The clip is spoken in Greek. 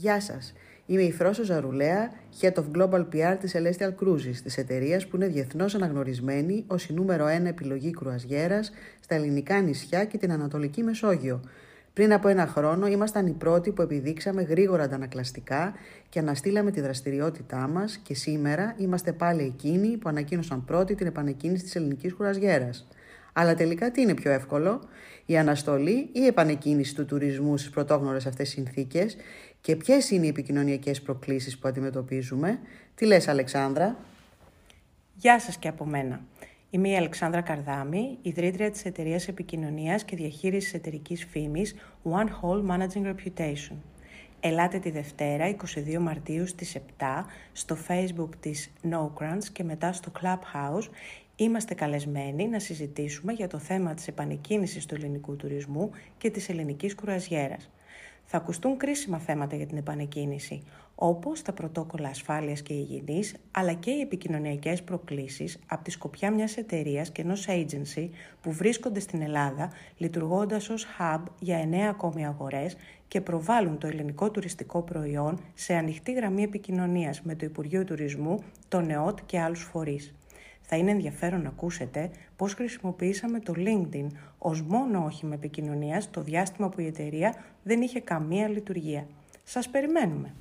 Γεια σας. Είμαι η Φρόσο Ζαρουλέα, Head of Global PR της Celestial Cruises, της εταιρείας που είναι διεθνώς αναγνωρισμένη ως η νούμερο 1 επιλογή κρουαζιέρας στα ελληνικά νησιά και την Ανατολική Μεσόγειο. Πριν από ένα χρόνο ήμασταν οι πρώτοι που επιδείξαμε γρήγορα αντανακλαστικά και αναστήλαμε τη δραστηριότητά μας και σήμερα είμαστε πάλι εκείνοι που ανακοίνωσαν πρώτοι την επανεκκίνηση της ελληνικής κουραζιέρας. Αλλά τελικά τι είναι πιο εύκολο, η αναστολή ή η επανεκκίνηση του τουρισμού στις πρωτόγνωρες αυτές συνθήκες; Και ποιες είναι οι επικοινωνιακές προκλήσεις που αντιμετωπίζουμε; Τι λες Αλεξάνδρα; Γεια σας και από μένα. Είμαι η Αλεξάνδρα Καρδάμη, ιδρύτρια της εταιρείας επικοινωνίας και διαχείρισης εταιρικής φήμης One Whole Managing Reputation. Ελάτε τη Δευτέρα, 22 Μαρτίου στις 7, στο Facebook της No Crunch και μετά στο Clubhouse Είμαστε καλεσμένοι να συζητήσουμε για το θέμα της επανεκκίνησης του ελληνικού τουρισμού και της ελληνικής κουραζιέρας. Θα ακουστούν κρίσιμα θέματα για την επανεκκίνηση, όπως τα πρωτόκολλα ασφάλειας και υγιεινής, αλλά και οι επικοινωνιακές προκλήσεις από τη σκοπιά μιας εταιρείας και ενός agency που βρίσκονται στην Ελλάδα, λειτουργώντας ως hub για εννέα ακόμη αγορές και προβάλλουν το ελληνικό τουριστικό προϊόν σε ανοιχτή γραμμή επικοινωνίας με το Υπουργείο Τουρισμού, το ΝΕΟΤ και άλλους φορείς. Θα είναι ενδιαφέρον να ακούσετε πώς χρησιμοποιήσαμε το LinkedIn ως μόνο όχημα επικοινωνίας το διάστημα που η εταιρεία δεν είχε καμία λειτουργία. Σας περιμένουμε!